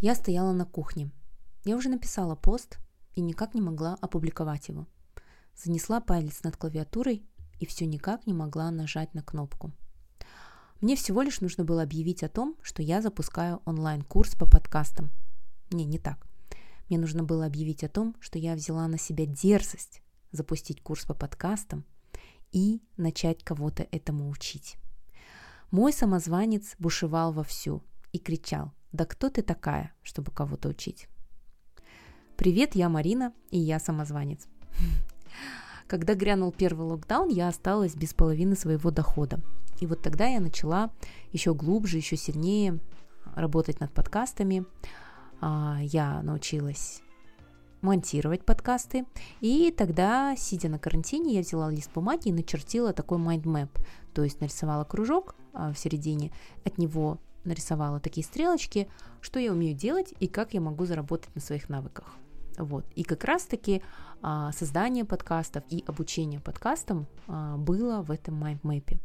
Я стояла на кухне. Я уже написала пост и никак не могла опубликовать его. Занесла палец над клавиатурой и все никак не могла нажать на кнопку. Мне всего лишь нужно было объявить о том, что я запускаю онлайн-курс по подкастам. Не, не так. Мне нужно было объявить о том, что я взяла на себя дерзость запустить курс по подкастам и начать кого-то этому учить. Мой самозванец бушевал вовсю и кричал «Да кто ты такая, чтобы кого-то учить?» Привет, я Марина, и я самозванец. Когда грянул первый локдаун, я осталась без половины своего дохода. И вот тогда я начала еще глубже, еще сильнее работать над подкастами. А, я научилась монтировать подкасты. И тогда, сидя на карантине, я взяла лист бумаги и начертила такой map. То есть нарисовала кружок а, в середине, от него нарисовала такие стрелочки, что я умею делать и как я могу заработать на своих навыках. Вот. И как раз-таки а, создание подкастов и обучение подкастам а, было в этом майндмэпе.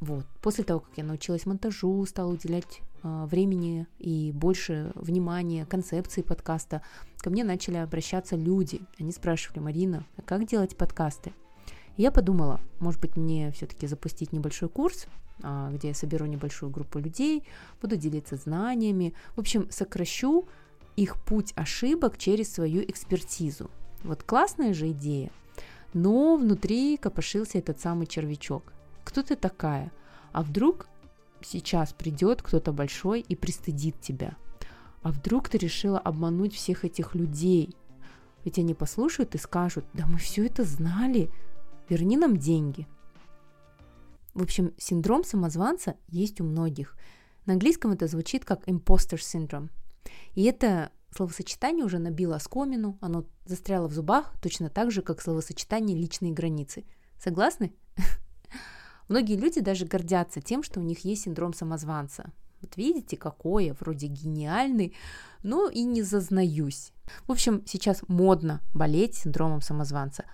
Вот. После того, как я научилась монтажу, стала уделять э, времени и больше внимания концепции подкаста, ко мне начали обращаться люди. Они спрашивали, Марина, а как делать подкасты? И я подумала, может быть, мне все-таки запустить небольшой курс, где я соберу небольшую группу людей, буду делиться знаниями. В общем, сокращу их путь ошибок через свою экспертизу. Вот классная же идея. Но внутри копошился этот самый червячок кто ты такая? А вдруг сейчас придет кто-то большой и пристыдит тебя? А вдруг ты решила обмануть всех этих людей? Ведь они послушают и скажут, да мы все это знали, верни нам деньги. В общем, синдром самозванца есть у многих. На английском это звучит как imposter syndrome. И это словосочетание уже набило оскомину, оно застряло в зубах точно так же, как словосочетание личные границы. Согласны? Многие люди даже гордятся тем, что у них есть синдром самозванца. Вот видите, какое, вроде гениальный, но и не зазнаюсь. В общем, сейчас модно болеть синдромом самозванца.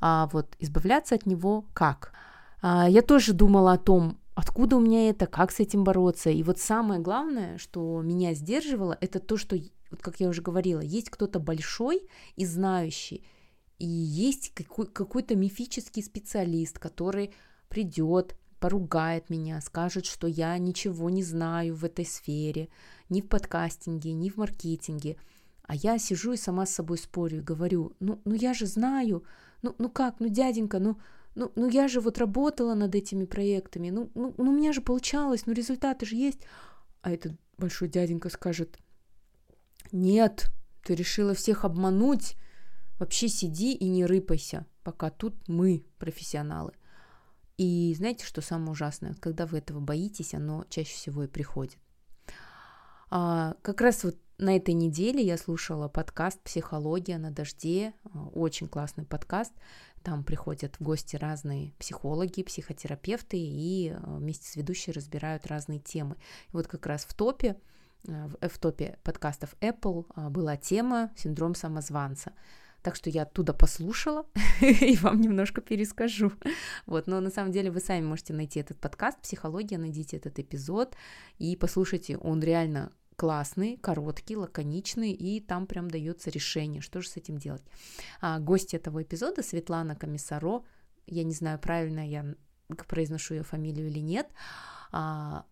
А вот избавляться от него как? А, я тоже думала о том, откуда у меня это, как с этим бороться. И вот самое главное, что меня сдерживало, это то, что, вот как я уже говорила, есть кто-то большой и знающий, и есть какой- какой-то мифический специалист, который придет, поругает меня, скажет, что я ничего не знаю в этой сфере, ни в подкастинге, ни в маркетинге. А я сижу и сама с собой спорю и говорю, ну, ну я же знаю, ну, ну как, ну дяденька, ну, ну, ну я же вот работала над этими проектами, ну, ну, ну у меня же получалось, ну результаты же есть. А этот большой дяденька скажет, нет, ты решила всех обмануть, вообще сиди и не рыпайся, пока тут мы профессионалы. И знаете, что самое ужасное? Когда вы этого боитесь, оно чаще всего и приходит. А, как раз вот на этой неделе я слушала подкаст «Психология на дожде». Очень классный подкаст. Там приходят в гости разные психологи, психотерапевты и а, вместе с ведущей разбирают разные темы. И вот как раз в топе, а, в F-топе подкастов Apple была тема «Синдром самозванца». Так что я оттуда послушала и вам немножко перескажу. Вот, но на самом деле вы сами можете найти этот подкаст «Психология», найдите этот эпизод и послушайте, он реально классный, короткий, лаконичный, и там прям дается решение, что же с этим делать. А, гость этого эпизода Светлана Комиссаро, я не знаю, правильно я произношу ее фамилию или нет, а,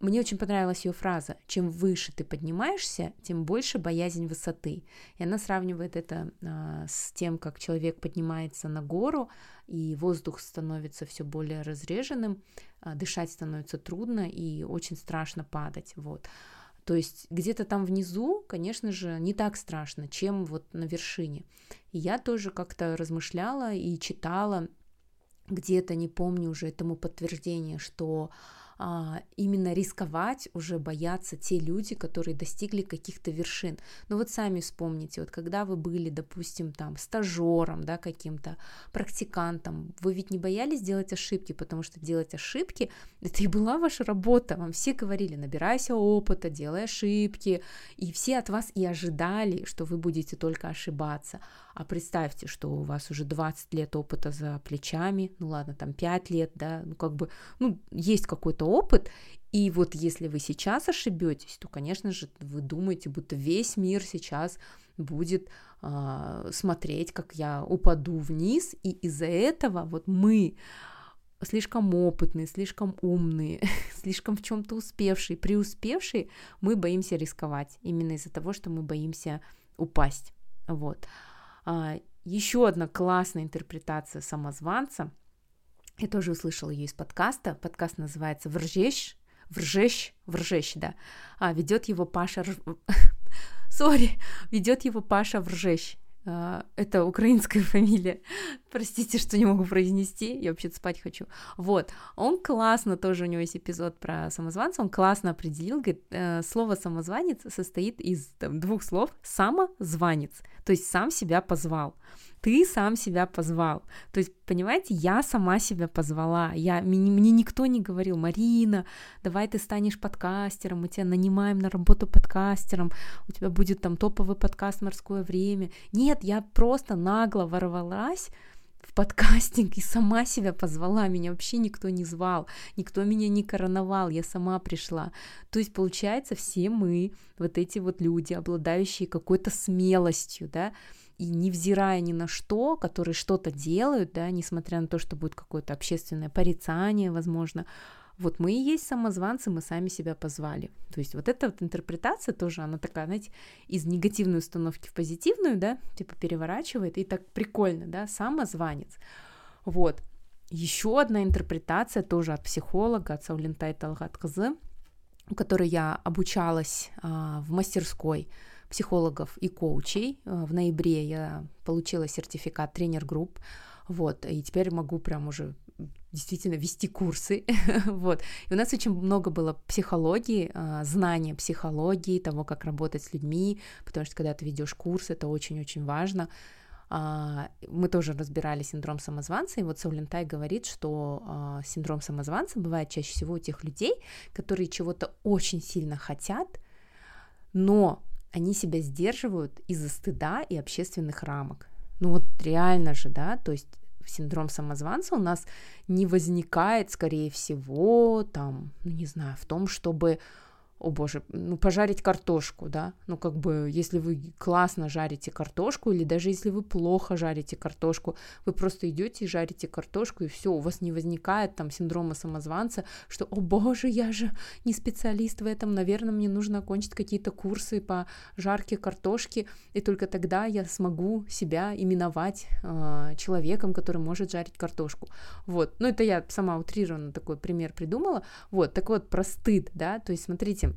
мне очень понравилась ее фраза «Чем выше ты поднимаешься, тем больше боязнь высоты». И она сравнивает это а, с тем, как человек поднимается на гору, и воздух становится все более разреженным, а, дышать становится трудно и очень страшно падать. Вот. То есть где-то там внизу, конечно же, не так страшно, чем вот на вершине. И я тоже как-то размышляла и читала где-то, не помню уже этому подтверждение, что именно рисковать уже боятся те люди, которые достигли каких-то вершин. Но вот сами вспомните, вот когда вы были, допустим, там стажером, да, каким-то практикантом, вы ведь не боялись делать ошибки, потому что делать ошибки это и была ваша работа. Вам все говорили, набирайся опыта, делай ошибки, и все от вас и ожидали, что вы будете только ошибаться. А представьте, что у вас уже 20 лет опыта за плечами, ну ладно, там 5 лет, да, ну как бы, ну есть какой-то опыт, И вот если вы сейчас ошибетесь, то, конечно же, вы думаете, будто весь мир сейчас будет э, смотреть, как я упаду вниз, и из-за этого вот мы слишком опытные, слишком умные, слишком в чем-то успевшие, преуспевшие, мы боимся рисковать именно из-за того, что мы боимся упасть. Вот. А, еще одна классная интерпретация самозванца. Я тоже услышала ее из подкаста. Подкаст называется «Вржещ», «Вржещ», «Вржещ», да. А, ведет его Паша... Сори, ведет его Паша Вржещ. А, это украинская фамилия. Простите, что не могу произнести. Я вообще-то спать хочу. Вот. Он классно, тоже у него есть эпизод про самозванца, он классно определил, говорит, э, слово самозванец состоит из там, двух слов самозванец, то есть сам себя позвал ты сам себя позвал. То есть, понимаете, я сама себя позвала. Я, мне, мне никто не говорил, Марина, давай ты станешь подкастером, мы тебя нанимаем на работу подкастером, у тебя будет там топовый подкаст «Морское время». Нет, я просто нагло ворвалась в подкастинг и сама себя позвала, меня вообще никто не звал, никто меня не короновал, я сама пришла. То есть, получается, все мы, вот эти вот люди, обладающие какой-то смелостью, да, и невзирая ни на что, которые что-то делают, да, несмотря на то, что будет какое-то общественное порицание, возможно, вот мы и есть самозванцы, мы сами себя позвали. То есть вот эта вот интерпретация тоже, она такая, знаете, из негативной установки в позитивную, да, типа переворачивает, и так прикольно, да, самозванец. Вот. Еще одна интерпретация тоже от психолога, от Саулинтай Талгат у которой я обучалась а, в мастерской, психологов и коучей. Э, в ноябре я получила сертификат тренер-групп, вот, и теперь могу прям уже действительно вести курсы, вот. И у нас очень много было психологии, э, знания психологии, того, как работать с людьми, потому что когда ты ведешь курс, это очень-очень важно. А, мы тоже разбирали синдром самозванца, и вот Саулентай говорит, что а, синдром самозванца бывает чаще всего у тех людей, которые чего-то очень сильно хотят, но они себя сдерживают из-за стыда и общественных рамок. Ну вот реально же, да, то есть синдром самозванца у нас не возникает, скорее всего, там, ну не знаю, в том, чтобы о боже, ну пожарить картошку, да, ну как бы если вы классно жарите картошку или даже если вы плохо жарите картошку, вы просто идете и жарите картошку и все, у вас не возникает там синдрома самозванца, что о боже, я же не специалист в этом, наверное, мне нужно окончить какие-то курсы по жарке картошки, и только тогда я смогу себя именовать э, человеком, который может жарить картошку. Вот, ну это я сама утрированно такой пример придумала. Вот, так вот про стыд, да, то есть смотрите,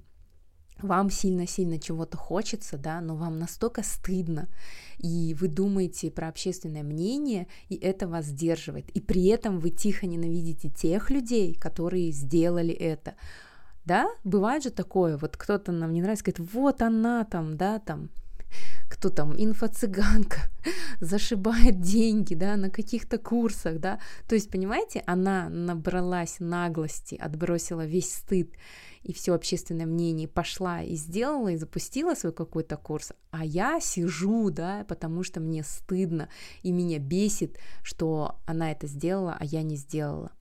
вам сильно-сильно чего-то хочется, да, но вам настолько стыдно, и вы думаете про общественное мнение, и это вас сдерживает. И при этом вы тихо ненавидите тех людей, которые сделали это. Да, бывает же такое, вот кто-то нам не нравится, говорит, вот она там, да, там, кто там, инфо-цыганка, зашибает деньги, да, на каких-то курсах, да, то есть, понимаете, она набралась наглости, отбросила весь стыд, и все общественное мнение пошла и сделала, и запустила свой какой-то курс, а я сижу, да, потому что мне стыдно, и меня бесит, что она это сделала, а я не сделала.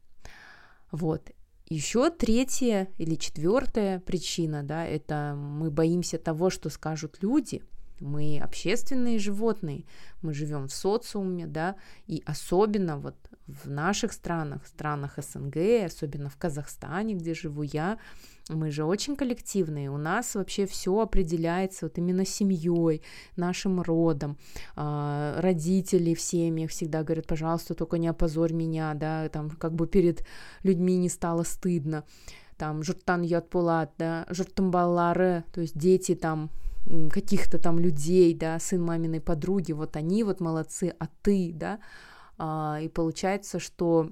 Вот. Еще третья или четвертая причина, да, это мы боимся того, что скажут люди. Мы общественные животные, мы живем в социуме, да, и особенно вот в наших странах, странах СНГ, особенно в Казахстане, где живу я, мы же очень коллективные, у нас вообще все определяется вот именно семьей, нашим родом. А, родители в семьях всегда говорят, пожалуйста, только не опозорь меня, да, там как бы перед людьми не стало стыдно. Там журтан ятпулат, да, журтамбалары, то есть дети там каких-то там людей, да, сын маминой подруги, вот они вот молодцы, а ты, да, а, и получается, что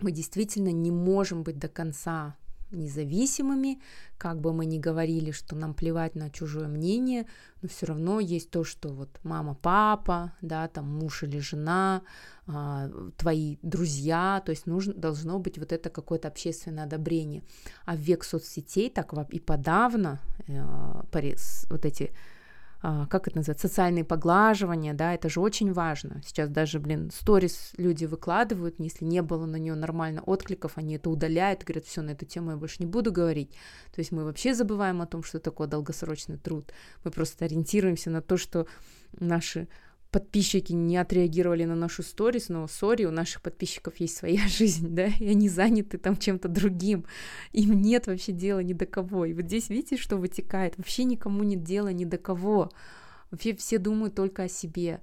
мы действительно не можем быть до конца независимыми, как бы мы ни говорили, что нам плевать на чужое мнение, но все равно есть то, что вот мама, папа, да, там муж или жена, а, твои друзья, то есть нужно, должно быть вот это какое-то общественное одобрение. А в век соцсетей так и подавно э, вот эти как это называется, социальные поглаживания, да, это же очень важно. Сейчас даже, блин, сторис люди выкладывают, если не было на нее нормально откликов, они это удаляют, говорят, все, на эту тему я больше не буду говорить. То есть мы вообще забываем о том, что такое долгосрочный труд. Мы просто ориентируемся на то, что наши подписчики не отреагировали на нашу сторис, но, сори, у наших подписчиков есть своя жизнь, да, и они заняты там чем-то другим, им нет вообще дела ни до кого. И вот здесь видите, что вытекает? Вообще никому нет дела ни до кого. Вообще все думают только о себе.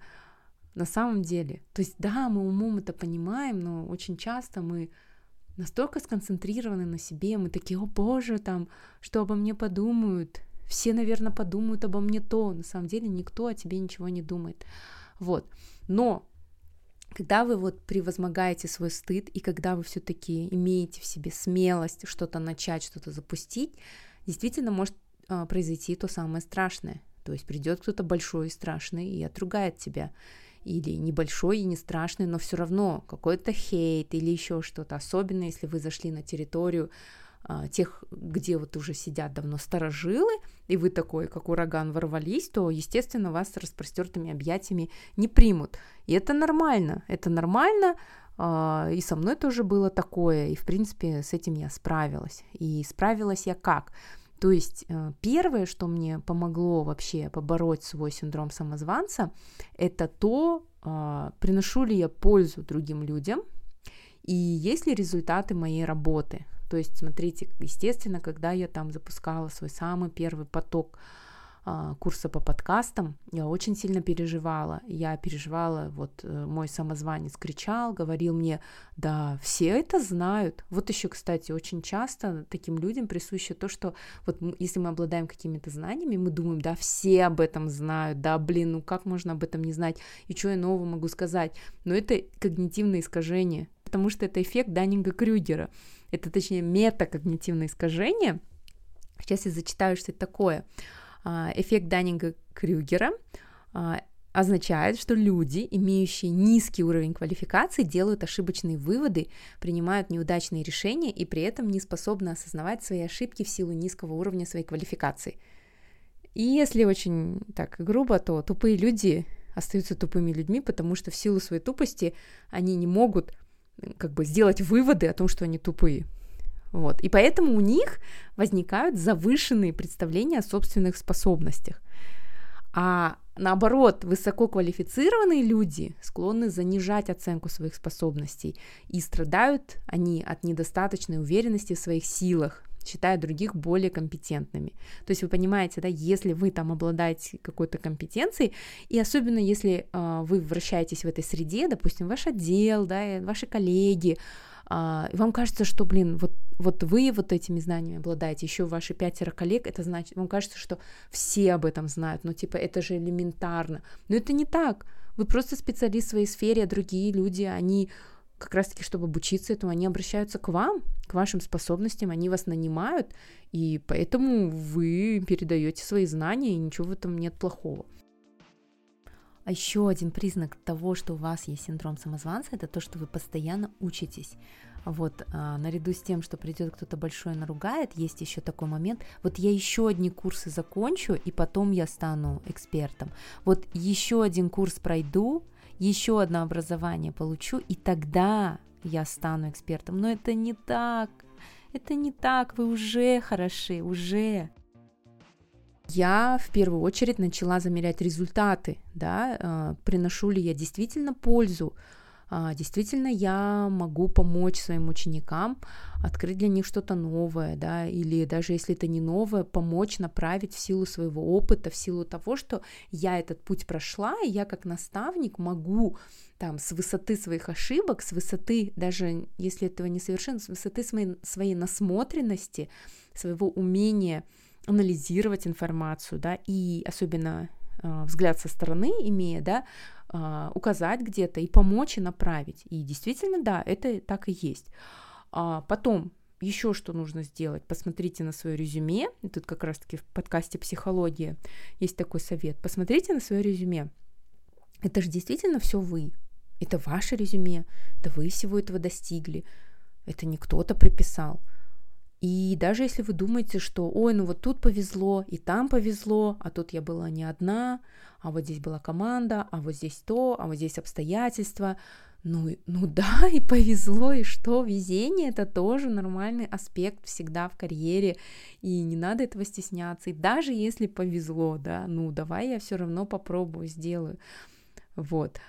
На самом деле. То есть, да, мы умом это понимаем, но очень часто мы настолько сконцентрированы на себе, мы такие, о боже, там, что обо мне подумают, все, наверное, подумают обо мне то. На самом деле никто о тебе ничего не думает. Вот. Но когда вы вот превозмогаете свой стыд, и когда вы все-таки имеете в себе смелость что-то начать, что-то запустить, действительно может а, произойти то самое страшное. То есть придет кто-то большой и страшный и отругает тебя. Или небольшой и не страшный, но все равно какой-то хейт или еще что-то. Особенно если вы зашли на территорию тех, где вот уже сидят давно старожилы, и вы такой, как ураган, ворвались, то, естественно, вас с распростертыми объятиями не примут. И это нормально, это нормально, а, и со мной тоже было такое, и, в принципе, с этим я справилась. И справилась я как? То есть э, первое, что мне помогло вообще побороть свой синдром самозванца, это то, а, приношу ли я пользу другим людям, и есть ли результаты моей работы. То есть, смотрите, естественно, когда я там запускала свой самый первый поток а, курса по подкастам, я очень сильно переживала. Я переживала, вот э, мой самозванец кричал, говорил мне, да, все это знают. Вот еще, кстати, очень часто таким людям присуще то, что вот если мы обладаем какими-то знаниями, мы думаем, да, все об этом знают, да, блин, ну как можно об этом не знать, и что я нового могу сказать? Но это когнитивное искажение, потому что это эффект Даннинга-Крюгера. Это, точнее, метакогнитивное искажение. Сейчас я зачитаю, что это такое. А, эффект Даннинга-Крюгера а, означает, что люди, имеющие низкий уровень квалификации, делают ошибочные выводы, принимают неудачные решения и при этом не способны осознавать свои ошибки в силу низкого уровня своей квалификации. И если очень так грубо, то тупые люди остаются тупыми людьми, потому что в силу своей тупости они не могут как бы сделать выводы о том, что они тупые. Вот. И поэтому у них возникают завышенные представления о собственных способностях. А наоборот, высококвалифицированные люди склонны занижать оценку своих способностей и страдают они от недостаточной уверенности в своих силах, считая других более компетентными. То есть вы понимаете, да, если вы там обладаете какой-то компетенцией, и особенно если э, вы вращаетесь в этой среде, допустим, ваш отдел, да, ваши коллеги, э, вам кажется, что, блин, вот, вот вы вот этими знаниями обладаете, еще ваши пятеро коллег, это значит, вам кажется, что все об этом знают, ну, типа, это же элементарно. Но это не так. Вы просто специалист в своей сфере, а другие люди, они как раз-таки, чтобы обучиться этому, они обращаются к вам, к вашим способностям, они вас нанимают, и поэтому вы передаете свои знания, и ничего в этом нет плохого. А еще один признак того, что у вас есть синдром самозванца, это то, что вы постоянно учитесь. Вот, а, наряду с тем, что придет кто-то большой и наругает, есть еще такой момент. Вот я еще одни курсы закончу, и потом я стану экспертом. Вот еще один курс пройду, еще одно образование получу, и тогда я стану экспертом. Но это не так. Это не так. Вы уже хороши, уже. Я в первую очередь начала замерять результаты, да, э, приношу ли я действительно пользу, действительно я могу помочь своим ученикам, открыть для них что-то новое, да, или даже если это не новое, помочь направить в силу своего опыта, в силу того, что я этот путь прошла, и я как наставник могу там с высоты своих ошибок, с высоты, даже если этого не совершенно, с высоты своей, своей насмотренности, своего умения анализировать информацию, да, и особенно взгляд со стороны имея, да, а, указать где-то и помочь и направить. И действительно, да, это так и есть. А потом еще что нужно сделать? Посмотрите на свое резюме. Тут как раз-таки в подкасте «Психология» есть такой совет. Посмотрите на свое резюме. Это же действительно все вы. Это ваше резюме. Это вы всего этого достигли. Это не кто-то приписал. И даже если вы думаете, что, ой, ну вот тут повезло, и там повезло, а тут я была не одна, а вот здесь была команда, а вот здесь то, а вот здесь обстоятельства, ну, ну да, и повезло, и что, везение это тоже нормальный аспект всегда в карьере, и не надо этого стесняться, и даже если повезло, да, ну давай я все равно попробую, сделаю, вот.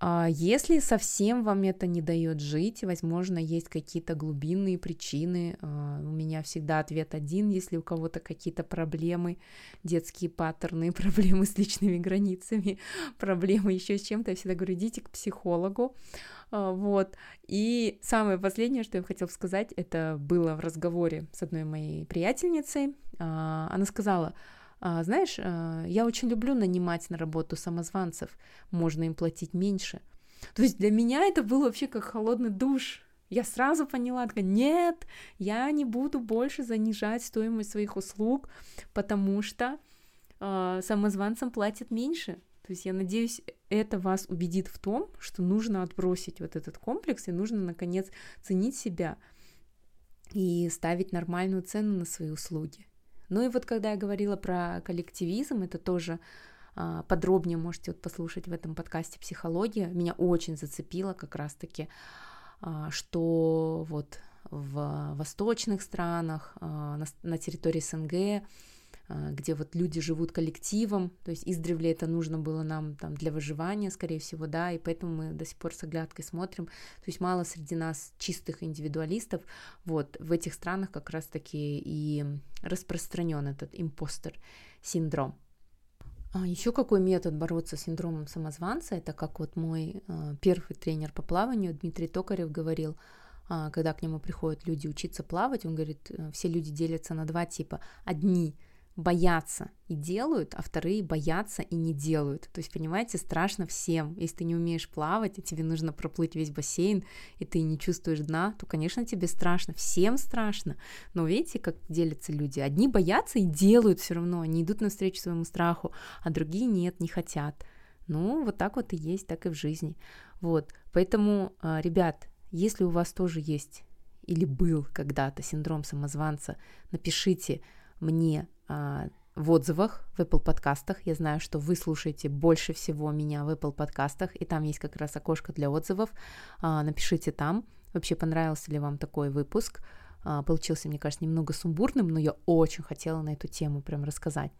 А если совсем вам это не дает жить, возможно, есть какие-то глубинные причины. А, у меня всегда ответ один, если у кого-то какие-то проблемы, детские паттерны, проблемы с личными границами, проблемы еще с чем-то, я всегда говорю, идите к психологу. А, вот. И самое последнее, что я хотела сказать, это было в разговоре с одной моей приятельницей. Она сказала, знаешь, а, я очень люблю нанимать на работу самозванцев, можно им платить меньше. То есть для меня это был вообще как холодный душ. Я сразу поняла, такая, нет, я не буду больше занижать стоимость своих услуг, потому что э, самозванцам платят меньше. То есть я надеюсь, это вас убедит в том, что нужно отбросить вот этот комплекс и нужно, наконец, ценить себя и ставить нормальную цену на свои услуги. Ну и вот когда я говорила про коллективизм, это тоже а, подробнее можете вот послушать в этом подкасте «Психология». Меня очень зацепило как раз-таки, а, что вот в восточных странах, а, на территории СНГ где вот люди живут коллективом, то есть издревле это нужно было нам там для выживания, скорее всего, да, и поэтому мы до сих пор с оглядкой смотрим, то есть мало среди нас чистых индивидуалистов, вот, в этих странах как раз-таки и распространен этот импостер синдром. А еще какой метод бороться с синдромом самозванца, это как вот мой э, первый тренер по плаванию Дмитрий Токарев говорил, э, когда к нему приходят люди учиться плавать, он говорит, э, все люди делятся на два типа. Одни боятся и делают, а вторые боятся и не делают. То есть, понимаете, страшно всем. Если ты не умеешь плавать, и тебе нужно проплыть весь бассейн, и ты не чувствуешь дна, то, конечно, тебе страшно. Всем страшно. Но видите, как делятся люди. Одни боятся и делают все равно. Они идут навстречу своему страху, а другие нет, не хотят. Ну, вот так вот и есть, так и в жизни. Вот. Поэтому, а, ребят, если у вас тоже есть или был когда-то синдром самозванца, напишите мне а, в отзывах в Apple подкастах. Я знаю, что вы слушаете больше всего меня в Apple подкастах, и там есть как раз окошко для отзывов. А, напишите там, вообще понравился ли вам такой выпуск. А, получился, мне кажется, немного сумбурным, но я очень хотела на эту тему прям рассказать.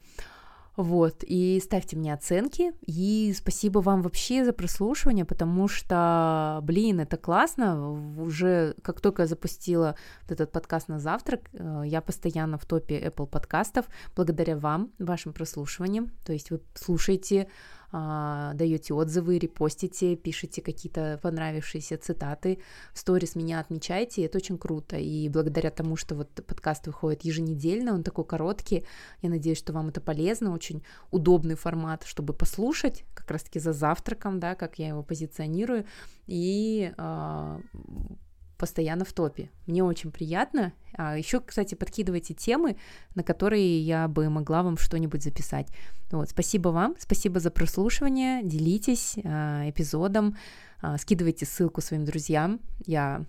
Вот, и ставьте мне оценки, и спасибо вам вообще за прослушивание, потому что, блин, это классно, уже как только я запустила вот этот подкаст на завтрак, э, я постоянно в топе Apple подкастов, благодаря вам, вашим прослушиваниям, то есть вы слушаете а, даете отзывы, репостите, пишите какие-то понравившиеся цитаты, в сторис меня отмечайте, это очень круто. И благодаря тому, что вот подкаст выходит еженедельно, он такой короткий, я надеюсь, что вам это полезно, очень удобный формат, чтобы послушать, как раз-таки за завтраком, да, как я его позиционирую, и а, постоянно в топе. Мне очень приятно. А еще, кстати, подкидывайте темы, на которые я бы могла вам что-нибудь записать. Вот, спасибо вам, спасибо за прослушивание, делитесь а, эпизодом, а, скидывайте ссылку своим друзьям. Я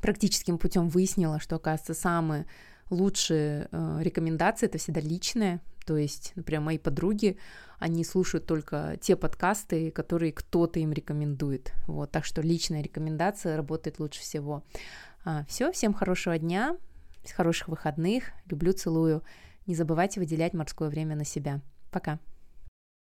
практическим путем выяснила, что, оказывается, самые лучшие э, рекомендации это всегда личные, то есть, например, мои подруги, они слушают только те подкасты, которые кто-то им рекомендует. Вот, так что личная рекомендация работает лучше всего. А, все, всем хорошего дня, хороших выходных. Люблю, целую. Не забывайте выделять морское время на себя. Пока.